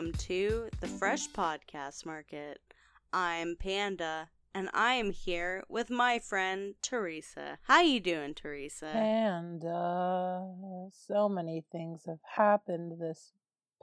welcome to the Fresh Podcast Market. I'm Panda, and I am here with my friend Teresa. How you doing, Teresa? And uh, so many things have happened this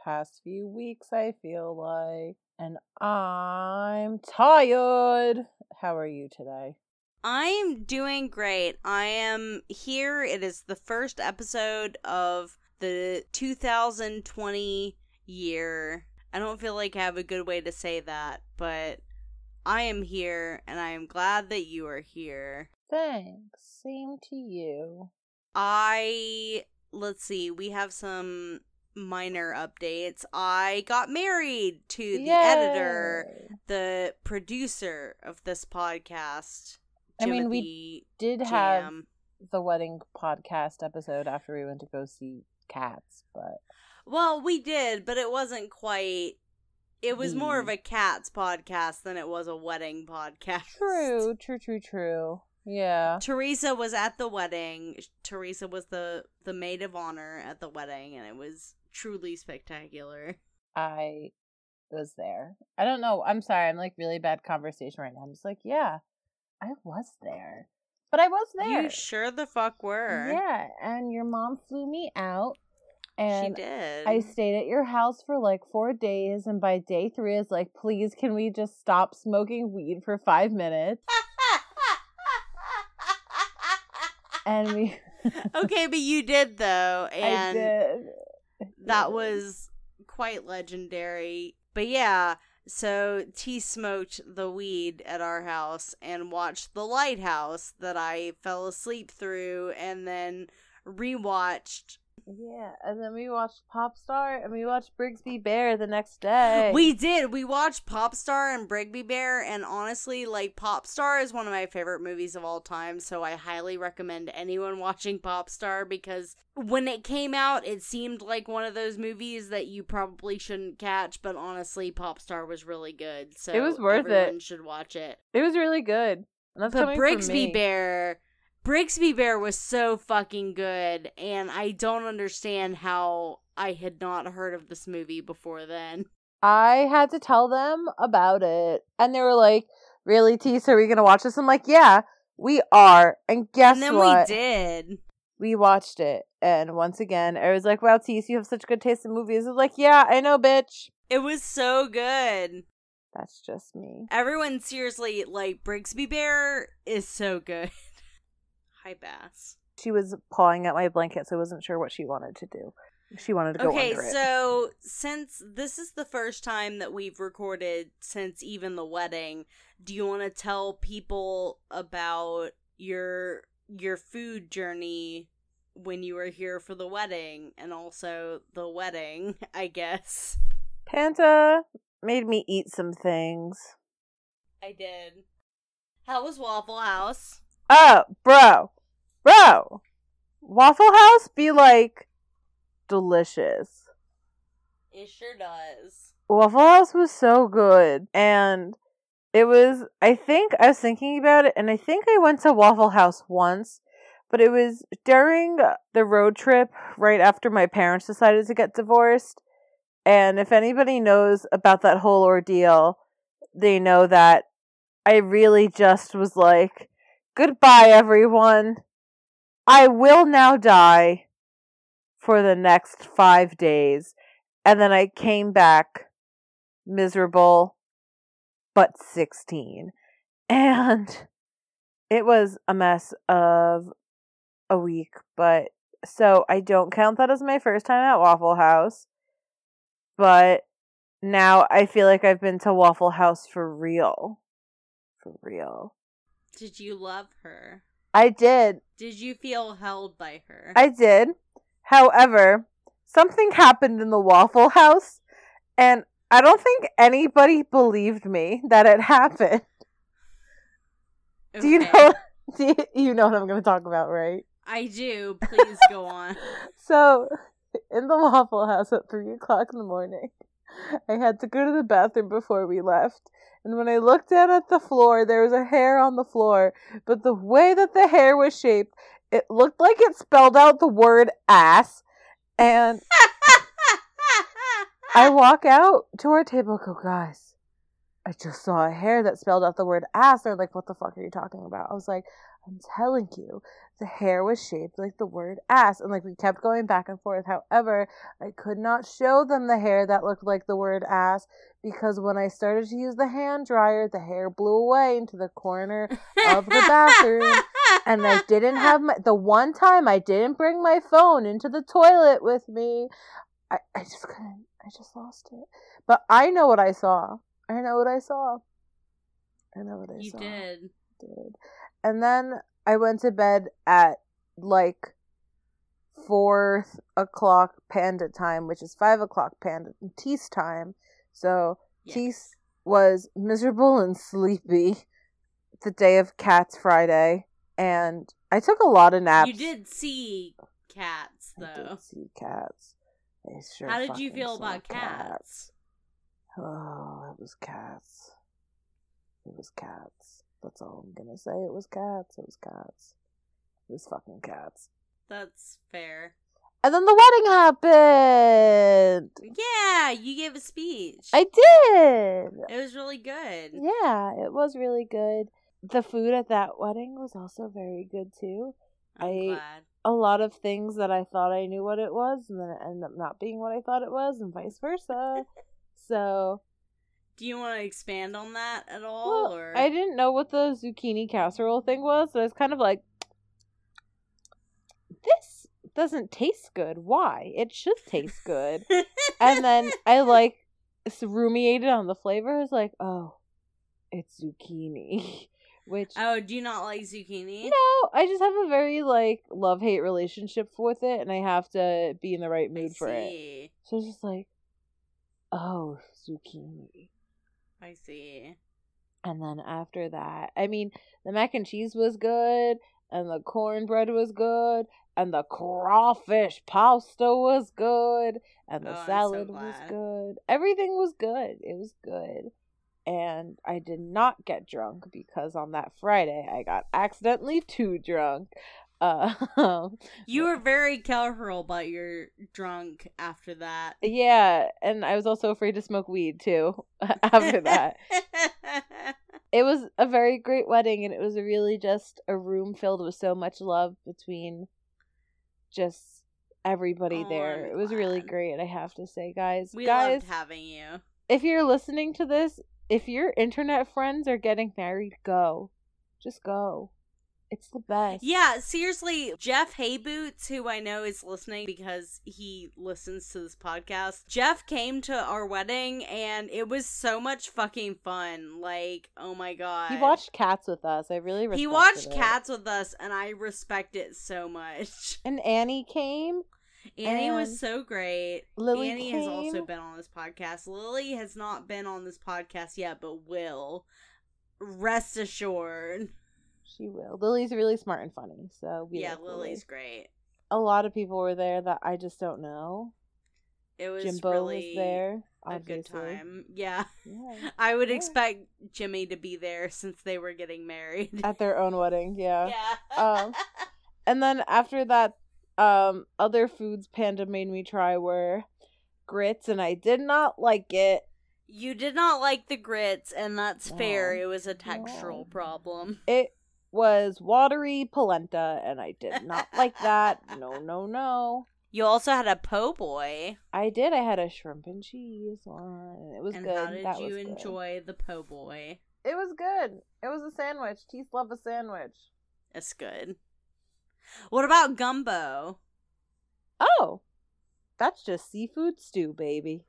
past few weeks, I feel like. And I'm tired. How are you today? I'm doing great. I am here. It is the first episode of the 2020 year. I don't feel like I have a good way to say that, but I am here and I am glad that you are here. Thanks. Same to you. I let's see, we have some minor updates. I got married to the Yay! editor, the producer of this podcast. I mean, we Did have the wedding podcast episode after we went to go see cats, but Well, we did, but it wasn't quite. It was more of a cats podcast than it was a wedding podcast. true, true, true, true. Yeah. Teresa was at the wedding. Teresa was the the maid of honor at the wedding, and it was truly spectacular. I was there. I don't know. I'm sorry. I'm like really bad conversation right now. I'm just like, yeah, I was there. But I was there. You sure the fuck were. Yeah, and your mom flew me out. She And did. I stayed at your house for like four days, and by day three, I was like, please, can we just stop smoking weed for five minutes? And we. okay, but you did though, I and did. that was quite legendary. But yeah, so T smoked the weed at our house and watched The Lighthouse that I fell asleep through and then rewatched. Yeah, and then we watched Popstar, and we watched Brigsby Bear the next day. We did. We watched Popstar and Brigsby Bear and honestly, like Popstar is one of my favorite movies of all time, so I highly recommend anyone watching Popstar because when it came out, it seemed like one of those movies that you probably shouldn't catch, but honestly, Popstar was really good. So It was worth it. everyone should watch it. It was really good. And that's But Brigsby. Bear, Brigsby Bear was so fucking good, and I don't understand how I had not heard of this movie before then. I had to tell them about it, and they were like, "Really, Tease? Are we gonna watch this?" I'm like, "Yeah, we are." And guess what? and then what? we did. We watched it, and once again, I was like, "Wow, Tease, you have such good taste in movies." I was like, "Yeah, I know, bitch." It was so good. That's just me. Everyone seriously like Brigsby Bear is so good. Hi Bass. She was pawing at my blanket, so I wasn't sure what she wanted to do. She wanted to go Okay, under it. Okay, so since this is the first time that we've recorded since even the wedding, do you want to tell people about your your food journey when you were here for the wedding and also the wedding, I guess. Panta made me eat some things. I did. How was Waffle House? Oh, bro, bro, Waffle House be like delicious. It sure does. Waffle House was so good. And it was, I think, I was thinking about it, and I think I went to Waffle House once, but it was during the road trip right after my parents decided to get divorced. And if anybody knows about that whole ordeal, they know that I really just was like, goodbye, everyone. I will now die for the next five days. And then I came back miserable, but 16. And it was a mess of a week, but so I don't count that as my first time at Waffle House. But now I feel like I've been to Waffle House for real. For real. Did you love her? I did. Did you feel held by her? I did. However, something happened in the Waffle House, and I don't think anybody believed me that it happened. Do you know? Do you, you know what I'm going to talk about, right? I do. Please go on. So, in the Waffle House at three o'clock in the morning, I had to go to the bathroom before we left. And when I looked down at the floor, there was a hair on the floor. But the way that the hair was shaped, it looked like it spelled out the word ass. And I walk out to our table, go, guys, I just saw a hair that spelled out the word ass. They're like, what the fuck are you talking about? I was like, I'm telling you, the hair was shaped like the word ass. And like we kept going back and forth. However, I could not show them the hair that looked like the word ass because when I started to use the hand dryer, the hair blew away into the corner of the bathroom. And I didn't have my, the one time I didn't bring my phone into the toilet with me. I, I just couldn't, I just lost it. But I know what I saw. I know what I saw. I know what I you saw. You did. did. And then I went to bed at like four o'clock panda time, which is five o'clock panda Tease time. So Yes. Tease was miserable and sleepy the day of Cats Friday, and I took a lot of naps. You did see cats I though. did see cats. I sure How did you feel about cats? Oh, it was cats. It was cats. That's all I'm gonna say. It was cats. It was cats. It was fucking cats. That's fair. And then the wedding happened. Yeah, you gave a speech. I did. It was really good. Yeah, it was really good. The food at that wedding was also very good too. I'm I- glad. A lot of things that I thought I knew what it was, and then it ended up not being what I thought it was, and vice versa. so, Do you want to expand on that at all? well, or I didn't know what the zucchini casserole thing was, so I was kind of like, this doesn't taste good. Why? It should taste good. and then I like ruminated on the flavor. I was like, oh, it's zucchini. Which oh, do you not like zucchini? no, I just have a very like love hate relationship with it, and I have to be in the right I mood for it. see. So it's just like, oh, zucchini. I see. And then after that, I mean, the mac and cheese was good, and the cornbread was good, and the crawfish pasta was good, and the Oh, I'm so salad was good. Everything was good. It was good. And I did not get drunk because on that Friday I got accidentally too drunk. Uh, You were very careful about your drunk after that. yeah, and I was also afraid to smoke weed too after that. it was a very great wedding and it was really just a room filled with so much love between just everybody Oh, there I'm it was really great i have to say guys we guys loved having you. if you're listening to this if your internet friends are getting married go just go it's the best Yeah, seriously, Jeff Hayboots, who I know is listening because he listens to this podcast, Jeff came to our wedding and it was so much fucking fun. Like, oh my god. he watched cats with us i really He watched it. Cats with us and I respect it so much. and annie came Annie And was so great. Lily Annie has also been on this podcast. Lily has not been on this podcast yet, but will. Rest assured. She will lily's really smart and funny so we yeah, like Lily. Lily's great. a lot of people were there that i just don't know It was Jimbo really was there. a good time. Yeah. Yeah. I would Yeah. expect Jimmy to be there since they were getting married. At their own wedding, yeah. yeah. Um, And then after that, um, other foods Panda made me try were grits, and I did not like it. you did not like the grits, and that's fair. It was a textural No. problem. It was watery polenta, and I did not like that. No, no, no. You also had a po' boy. I did. I had a shrimp and cheese one. and It was and good. how did that you was good. enjoy the po' boy? It was good. It was a sandwich. Teeth love a sandwich. It's good. What about gumbo? Oh, that's just seafood stew, baby.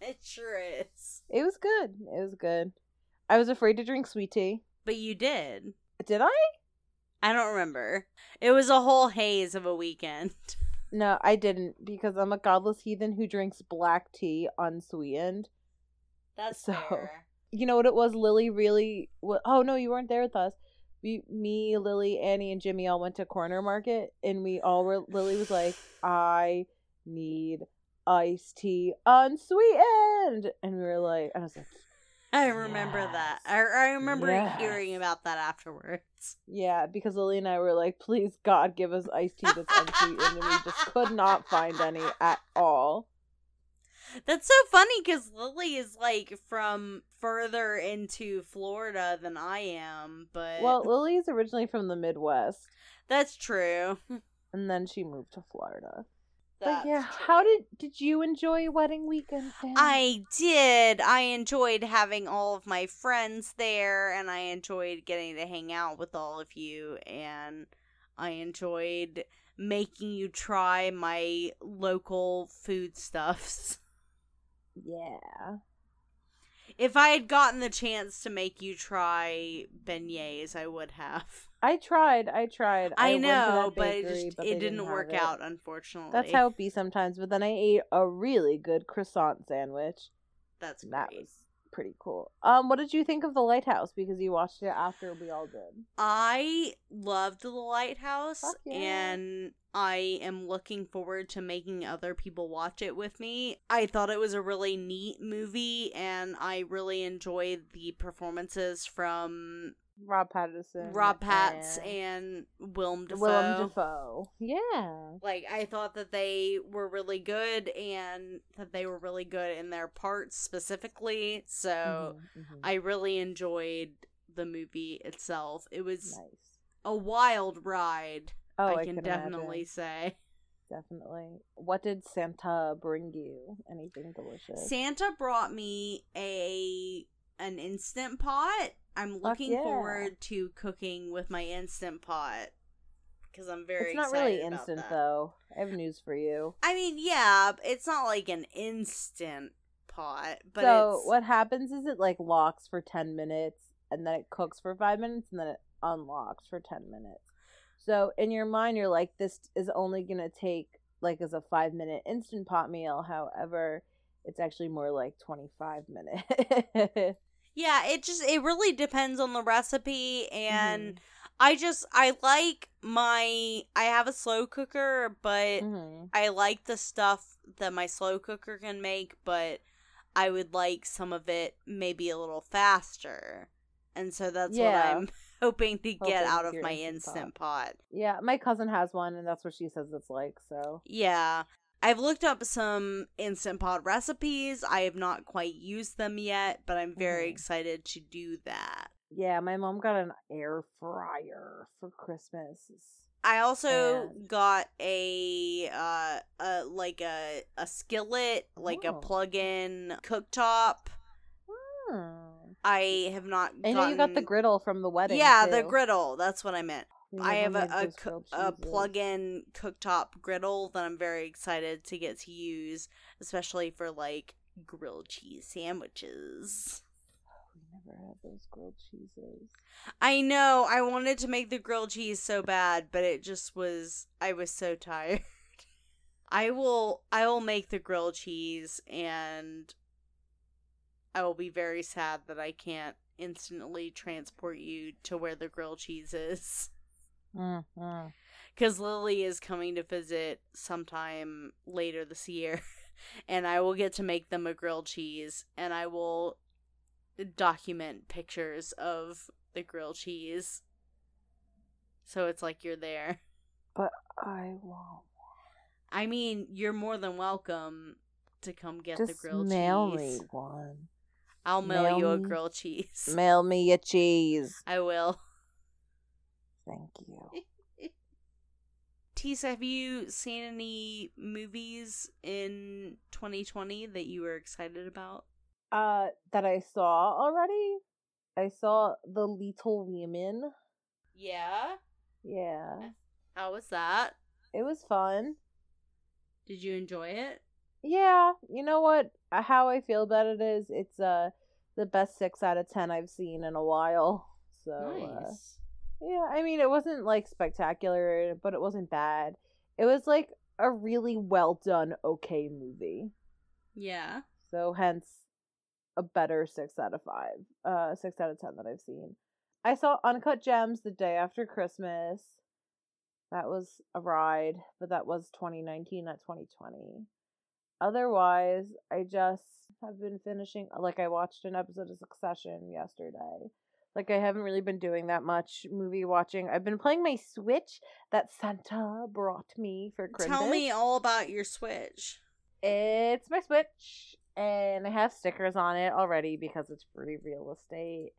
It sure is. It was good. It was good. I was afraid to drink sweet tea. But you did. Did I? I don't remember. It was a whole haze of a weekend. No, I didn't because I'm a godless heathen who drinks black tea unsweetened. That's So- fair. You know what it was? Lily really. Oh no, you weren't there with us. We, me, Lily, Annie, and Jimmy all went to Corner Market, and we all were. Lily was like, "I need iced tea unsweetened," and we were like, I was like, I remember that. I, I remember Yes. hearing about that afterwards. "Yeah," because Lily and I were like, "Please, God, give us iced tea that's empty. and we just could not find any at all. That's so funny because Lily is like from further into Florida than I am, but Well, Lily's originally from the Midwest, that's true. and then she moved to Florida. That's but yeah, true. how did did you enjoy wedding weekend? Sam? I did. I enjoyed having all of my friends there, and I enjoyed getting to hang out with all of you, and I enjoyed making you try my local foodstuffs. yeah. If I had gotten the chance to make you try beignets, I would have. I tried. I tried. I, to know, that but it, just, but it didn't, have work it. out, unfortunately. That's how it be sometimes. But then I ate a really good croissant sandwich. That's That great. was pretty cool. Um, what did you think of the lighthouse? Because you watched it after we all did. I loved the lighthouse yeah. and I am looking forward to making other people watch it with me. I thought it was a really neat movie and I really enjoyed the performances from Rob Pattinson, Rob Patz and and Willem Dafoe. Willem Dafoe. Yeah. Like I thought that they were really good and that they were really good in their parts specifically. So Mhm, mhm. I really enjoyed the movie itself. It was nice. a wild ride. Oh, I I, can can definitely imagine. say. Definitely. What did Santa bring you? Anything delicious? Santa brought me a an instant pot. I'm looking yeah. forward to cooking with my instant pot because I'm very it's not really instant though. I have news for you. I mean, yeah, it's not like an instant pot, but so what happens is it like locks for 10 minutes and then it cooks for 5 minutes and then it unlocks for 10 minutes. So in your mind you're like this is only going to take like as a 5 minute instant pot meal. However, it's actually more like 25 minutes. yeah, it just it really depends on the recipe and Mhm. I just I like my I have a slow cooker, but Mhm. I like the stuff that my slow cooker can make, but I would like some of it maybe a little faster. And so that's Yeah. what I'm hoping to get out of my Instant instant pot. Yeah, my cousin has one and that's what she says it's like. So, Yeah. I've looked up some instant pot recipes. I have not quite used them yet, but I'm very Mhm. excited to do that. yeah, my mom got an air fryer for Christmas. I also And- got a uh a like a a skillet, like a Oh. plug-in cooktop. Hmm. I have not. I know you got the griddle from the wedding. Yeah, the griddle. That's what I meant. I have a a, those coo- grilled a plug-in cooktop griddle that I'm very excited to get to use, especially for like grilled cheese sandwiches. Oh, we never had those grilled cheeses. I know I wanted to make the grilled cheese so bad, but it just was I was so tired. I will I will make the grilled cheese and I will be very sad that I can't instantly transport you to where the grilled cheese is. Mm-hmm. Cuz Lily is coming to visit sometime later this year and I will get to make them a grilled cheese and I will document pictures of the grilled cheese. So it's like you're there. But I won't. I mean, you're more than welcome to come get the Just grilled mail cheese. me one. I'll mail, mail you a grilled cheese. Mail me a cheese. I will. Thank you. Tisa, have you seen any movies in 2020 that you were excited about? Uh, that I saw already. I saw the Little Women. Yeah. Yeah, How was that? it was fun. Did you enjoy it? Yeah, you know what? Uh, How I feel about it is, it's uh the best six out of ten I've seen in a while. So uh, nice. Yeah, I mean, it wasn't like spectacular, but it wasn't bad. It was like a really well done, okay movie. Yeah. So hence a better six out of five, uh, six out of ten that I've seen. I saw Uncut Gems the day after Christmas. That was a ride, but that was 2019, not 2020. Otherwise, I just have been finishing. Like, I watched an episode of Succession yesterday. Like, I haven't really been doing that much movie watching. I've been playing my Switch that Santa brought me for Christmas. Tell me all about your Switch. It's my Switch, and I have stickers on it already because it's free real estate,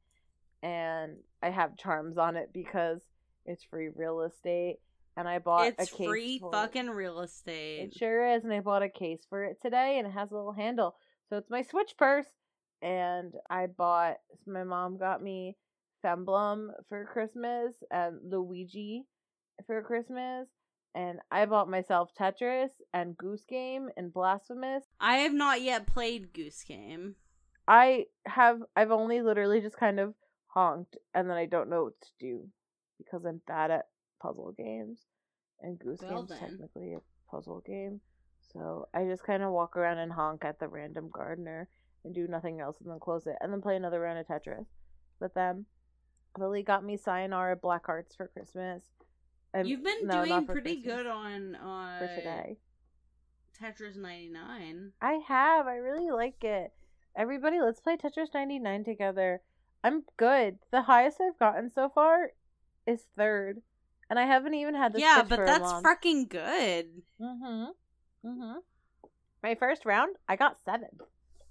and I have charms on it because it's free real estate. And I bought it's a case free for it. fucking real estate. It sure is, and I bought a case for it today, and it has a little handle, so it's my Switch purse. And I bought. My mom got me Femblum for Christmas and Luigi for Christmas, and I bought myself Tetris and Goose Game and Blasphemous. I have not yet played Goose Game. I have. I've only literally just kind of honked, and then I don't know what to do because I'm bad at puzzle games, and Goose Well Game's then. technically a puzzle game. So I just kind of walk around and honk at the random gardener and do nothing else, and then close it, and then play another round of Tetris with them. Lily got me Sayonara Black Hearts for Christmas. And, You've been no, doing pretty Christmas, good on uh, for today. Tetris 99. I have. I really like it. Everybody, let's play Tetris 99 together. I'm good. The highest I've gotten so far is third. And I haven't even had this Yeah, but that's fucking good. Mm-hmm. Mm-hmm. My first round, I got seven.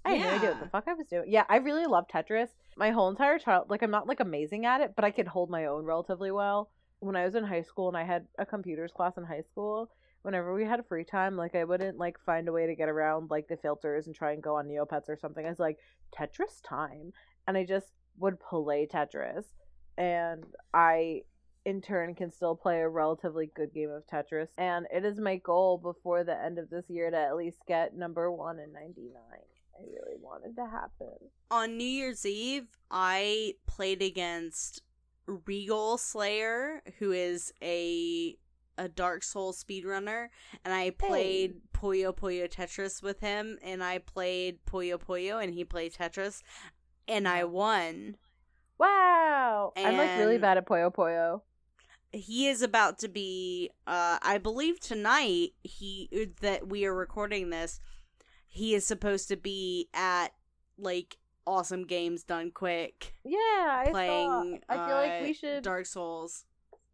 I had no idea what the fuck I was doing. Yeah, I really love Tetris. My whole entire child, like, I'm not like amazing at it, but I could hold my own relatively well. When I was in high school and I had a computers class in high school, whenever we had free time, like, I wouldn't like find a way to get around like the filters and try and go on Neopets or something. I was like, Tetris time, and I just would play Tetris, and I in turn can still play a relatively good game of Tetris. And it is my goal before the end of this year to at least get number one in 99. I really wanted to happen. On New Year's Eve, I played against Regal Slayer, who is a a Dark Souls speedrunner, and I played Puyo Puyo Tetris with him, and I played Puyo Puyo, and he played Tetris, and I won. Wow! I'm like really bad at Puyo Puyo. he is about to be uh i believe tonight he that we are recording this he is supposed to be at like awesome games done quick Yeah, I playing saw. I feel like uh, we should. dark souls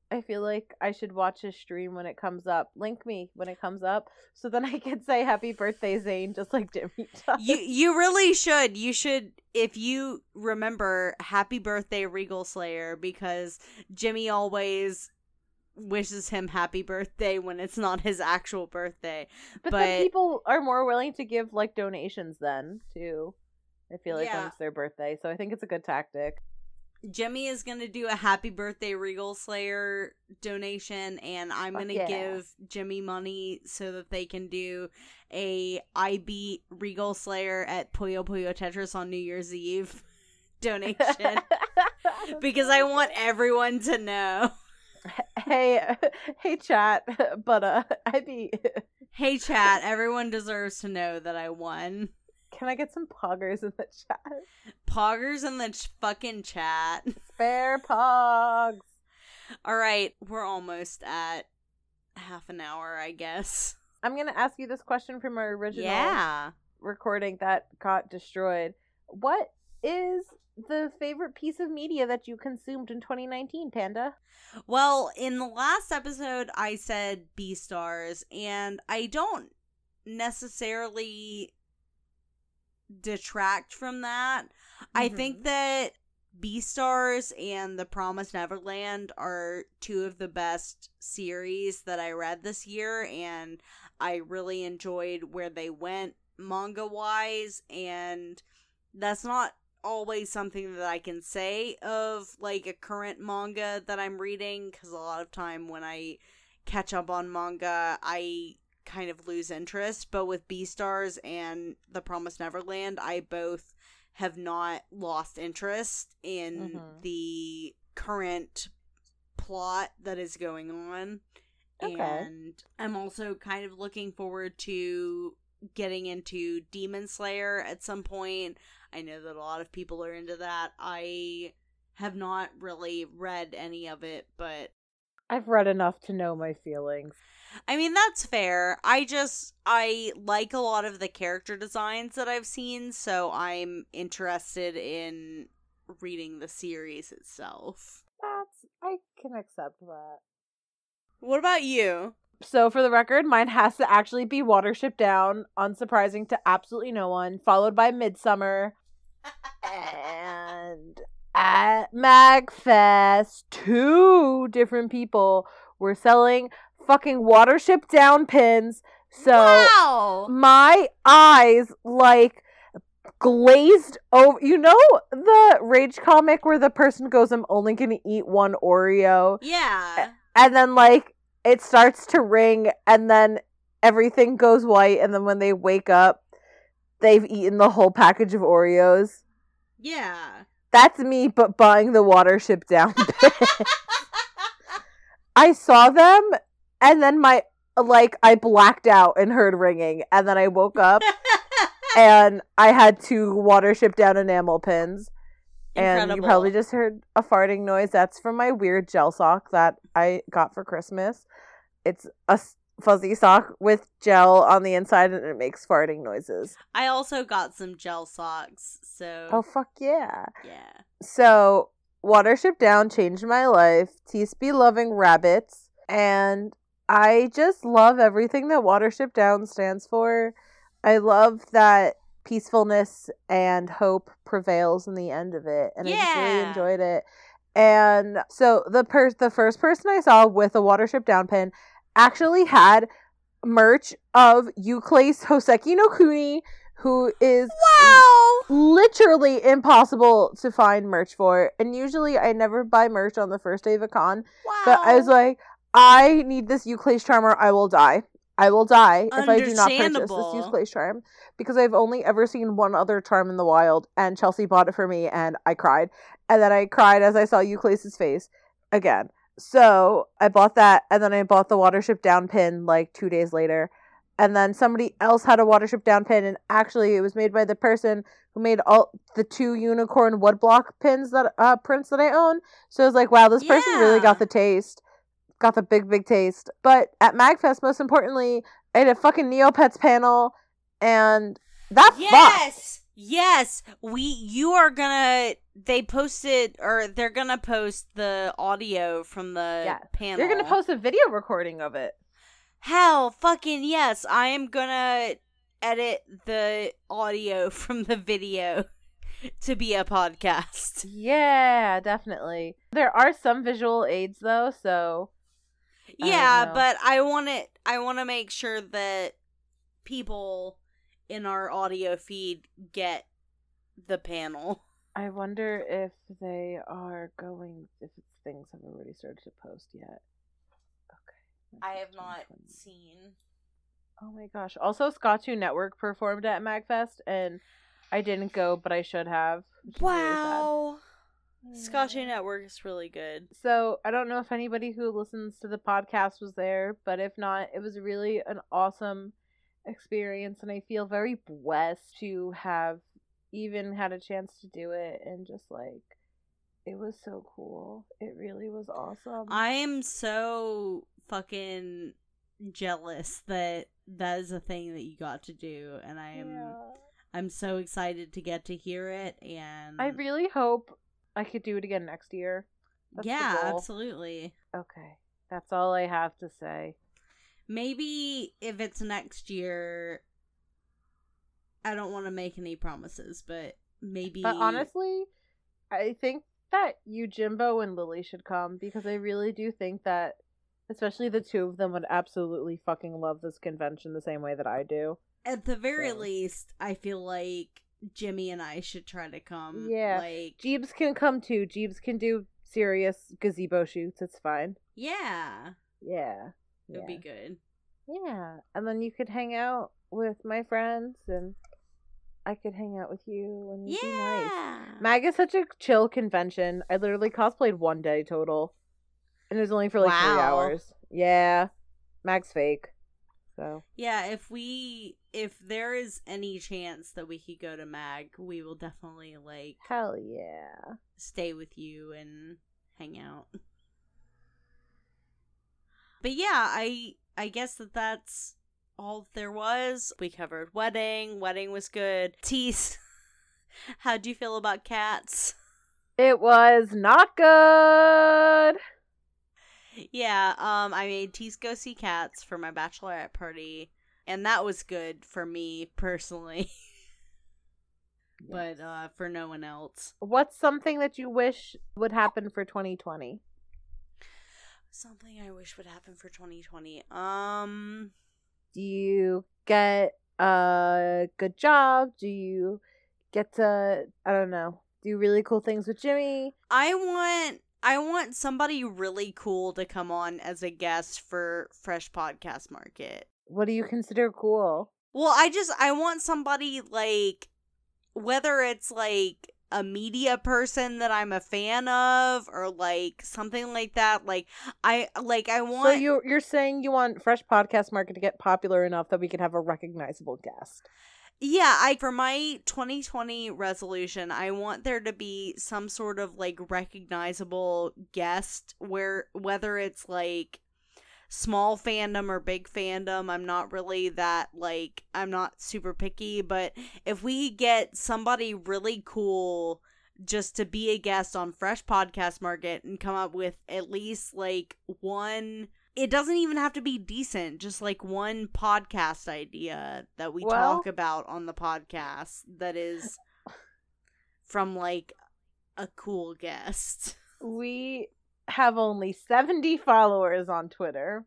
I feel like I should watch his stream when it comes up. Link me when it comes up, so then I can say happy birthday, Zane, just like Jimmy does. you you really should you should if you remember happy birthday regal slayer because jimmy always wishes him happy birthday when it's not his actual birthday but, but- then people are more willing to give like donations then too. I feel like when it's their birthday, so I think it's a good tactic. Jimmy is gonna do a happy birthday Regal Slayer donation, and I'm Fuck gonna yeah. give Jimmy money so that they can do a I beat Regal Slayer at Puyo Puyo Tetris on New Year's Eve donation because I want everyone to know. Hey, hey, chat, but uh, I be. Hey, chat! Everyone deserves to know that I won. Can I get some poggers in the chat? Poggers in the ch- fucking chat. Spare pogs. All right, we're almost at half an hour, I guess. I'm gonna ask you this question from our original Yeah. recording that got destroyed. What is the favorite piece of media that you consumed in 2019, Panda? Well, in the last episode, I said Beastars, and I don't necessarily detract from that. I think mm-hmm. that Beastars and The Promised Neverland are two of the best series that I read this year, and I really enjoyed where they went manga wise, and that's not always something that I can say of like a current manga that I'm reading because a lot of time when I catch up on manga, I kind of lose interest. But with Beastars and The Promised Neverland, I both have not lost interest in Mhm. the current plot that is going on. Okay. And I'm also kind of looking forward to getting into Demon Slayer at some point. I know that a lot of people are into that. I have not really read any of it, but I've read enough to know my feelings. I mean, that's fair. I just, I like a lot of the character designs that I've seen, so I'm interested in reading the series itself. That's I can accept that. What about you? So, for the record, mine has to actually be Watership Down, unsurprising to absolutely no one, followed by Midsommar. At MagFest, two different people were selling fucking Watership Down pins. So, wow. my eyes, like, glazed over. You know the Rage comic where the person goes, I'm only going to eat one Oreo? Yeah. and then like it starts to ring and then everything goes white and then when they wake up they've eaten the whole package of oreos Yeah. That's me but buying the watership down pins. i saw them and then my like i blacked out and heard ringing and then i woke up and i had two watership down enamel pins and you probably just heard a farting noise. That's from my weird gel sock that I got for Christmas. It's a fuzzy sock with gel on the inside and it makes farting noises. I also got some gel socks, so Oh, fuck yeah. yeah. So, Watership Down changed my life. Tease be loving rabbits. And I just love everything that Watership Down stands for. I love that peacefulness and hope prevails in the end of it. And I just really enjoyed it. And so the per- the first person I saw with a Watership Down pin actually had merch of Euclase Hoseki no Kuni, who is Wow. literally impossible to find merch for. And usually I never buy merch on the first day of a con. Wow. But I was like, I need this Euclase charmer. I will die. I will die if I do not purchase this. Euclase charm because I've only ever seen one other charm in the wild, and Chelsea bought it for me, and I cried, and then I cried as I saw Euclase's face again. So I bought that, and then I bought the Watership Down pin like two days later, and then somebody else had a Watership Down pin, and actually it was made by the person who made all the two unicorn woodblock pins that uh prints that I own. So I was like, wow, this person really got the taste got the big big taste. But at Magfest, most importantly, I had a fucking Neopets panel, and that fucked. Yes. We you are gonna they posted or they're gonna post the audio from the Yeah. panel. They're gonna post a video recording of it. Hell fucking yes. I am gonna edit the audio from the video to be a podcast. Yeah, definitely. There are some visual aids though, so Yeah, know. but I want it I want to make sure that people in our audio feed get the panel. I wonder if they are going if things have already started to post yet. Okay. I have not seen. Oh my gosh. Also Scotchu Network performed at Magfest and I didn't go, but I should have. which really sad. Wow. Scotchy Network is really good. So I don't know if anybody who listens to the podcast was there, but if not, it was really an awesome experience, and I feel very blessed to have even had a chance to do it, and just like it was so cool. It really was awesome. I am so fucking jealous that that is a thing that you got to do and I am Yeah. I'm so excited to get to hear it and I really hope I could do it again next year. That's Yeah, absolutely. Okay, that's all I have to say. Maybe if it's next year I don't want to make any promises, but maybe But honestly, I think that you, Jimbo, and Lily should come because I really do think that, especially the two of them, would absolutely fucking love this convention the same way that I do. at the very So- least I feel like Jimmy and I should try to come. Yeah. Like Jeebs can come too. Jeebs can do serious gazebo shoots. It's fine. yeah. Yeah. It would yeah. be good. Yeah. And then you could hang out with my friends and I could hang out with you and it'd be nice. Yeah. Mag is such a chill convention. I literally cosplayed one day total. And it was only for like three hours. Yeah. Mag's fake. So Yeah, if we if there is any chance that we could go to Mag, we will definitely like hell yeah. stay with you and hang out. But yeah, I I guess that that's all there was. We covered wedding. Wedding was good. Tease. How do you feel about cats? It was not good. Yeah, um, I made Tease Go See Cats for my bachelorette party, and that was good for me personally, but uh, for no one else. What's something that you wish would happen for 2020? Something I wish would happen for 2020. Um, Do you get a good job? Do you get to, I don't know, do really cool things with Jimmy? I want I want somebody really cool to come on as a guest for Fresh Podcast Market. What do you consider cool? Well, I just I want somebody like whether it's like a media person that I'm a fan of or like something like that. Like I like I want So you you're saying you want Fresh Podcast Market to get popular enough that we can have a recognizable guest. Yeah, I for my 2020 resolution, I want there to be some sort of like recognizable guest where whether it's like small fandom or big fandom, I'm not really that like I'm not super picky, but if we get somebody really cool just to be a guest on Fresh Podcast Market and come up with at least like one it doesn't even have to be decent just like one podcast idea that we Well- talk about on the podcast that is from like a cool guest. We have only 70 followers on Twitter.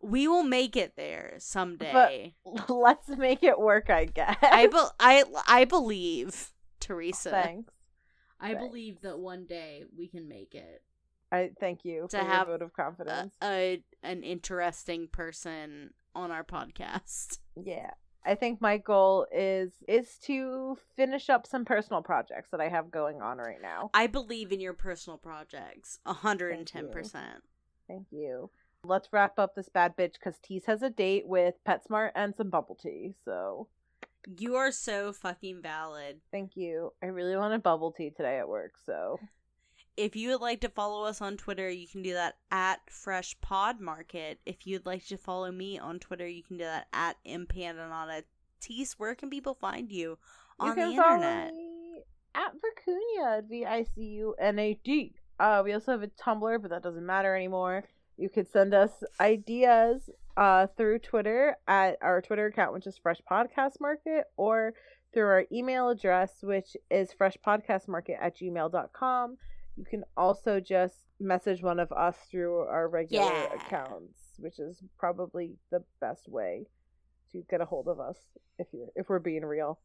we will make it there someday Let's make it work, I guess. i be- i i believe teresa Thanks. i Thanks. believe that one day we can make it I thank you To for have your vote of a, confidence. a an interesting person on our podcast yeah. I think my goal is is to finish up some personal projects that I have going on right now. i believe in your personal projects 110% Thank you. Let's wrap up this bad bitch because Tease has a date with PetSmart and some bubble tea. So You are so fucking valid. thank you. I really wanted bubble tea today at work. So If you would like to follow us on Twitter, you can do that at Fresh Pod Market. If you'd like to follow me on Twitter, you can do that at Impandanata. Tease, where can people find you on you can the internet? at Vicuña, V I C U N A D. Uh, we also have a Tumblr, but that doesn't matter anymore. You could send us ideas uh, through Twitter at our Twitter account, which is Fresh Podcast Market, or through our email address, which is freshpodcastmarket at gmail.com. You can also just message one of us through our regular Yeah. accounts, which is probably the best way to get a hold of us if you're if we're being real.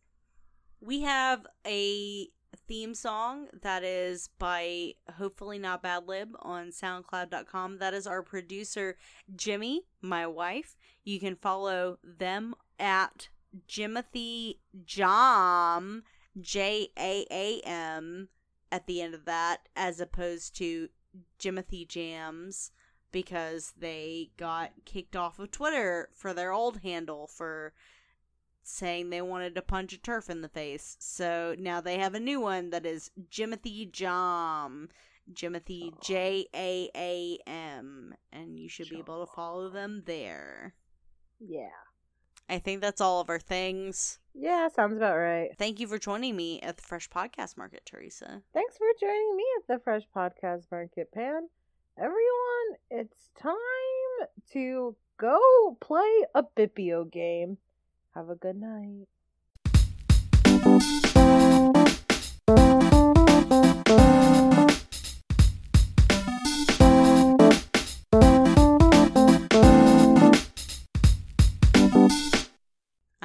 We have a theme song that is by Hopefully Not Bad Lib on SoundCloud.com. That is our producer, Jimmy, my wife. You can follow them at Jimothy Jam, J A A M, at the end of that, as opposed to Jimothy Jams, because they got kicked off of Twitter for their old handle for saying they wanted to punch a turf in the face. So now they have a new one that is Jimothy Jam. Jimothy J A A M. And you should be able to follow them there. Yeah. I think that's all of our things. Yeah, sounds about right. Thank you for joining me at the Fresh Podcast Market, Teresa. Thanks for joining me at the Fresh Podcast Market, Pan. Everyone, it's time to go play a Bipio game. Have a good night.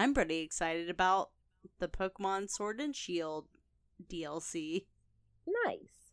I'm pretty excited about the Pokemon Sword and Shield DLC. Nice.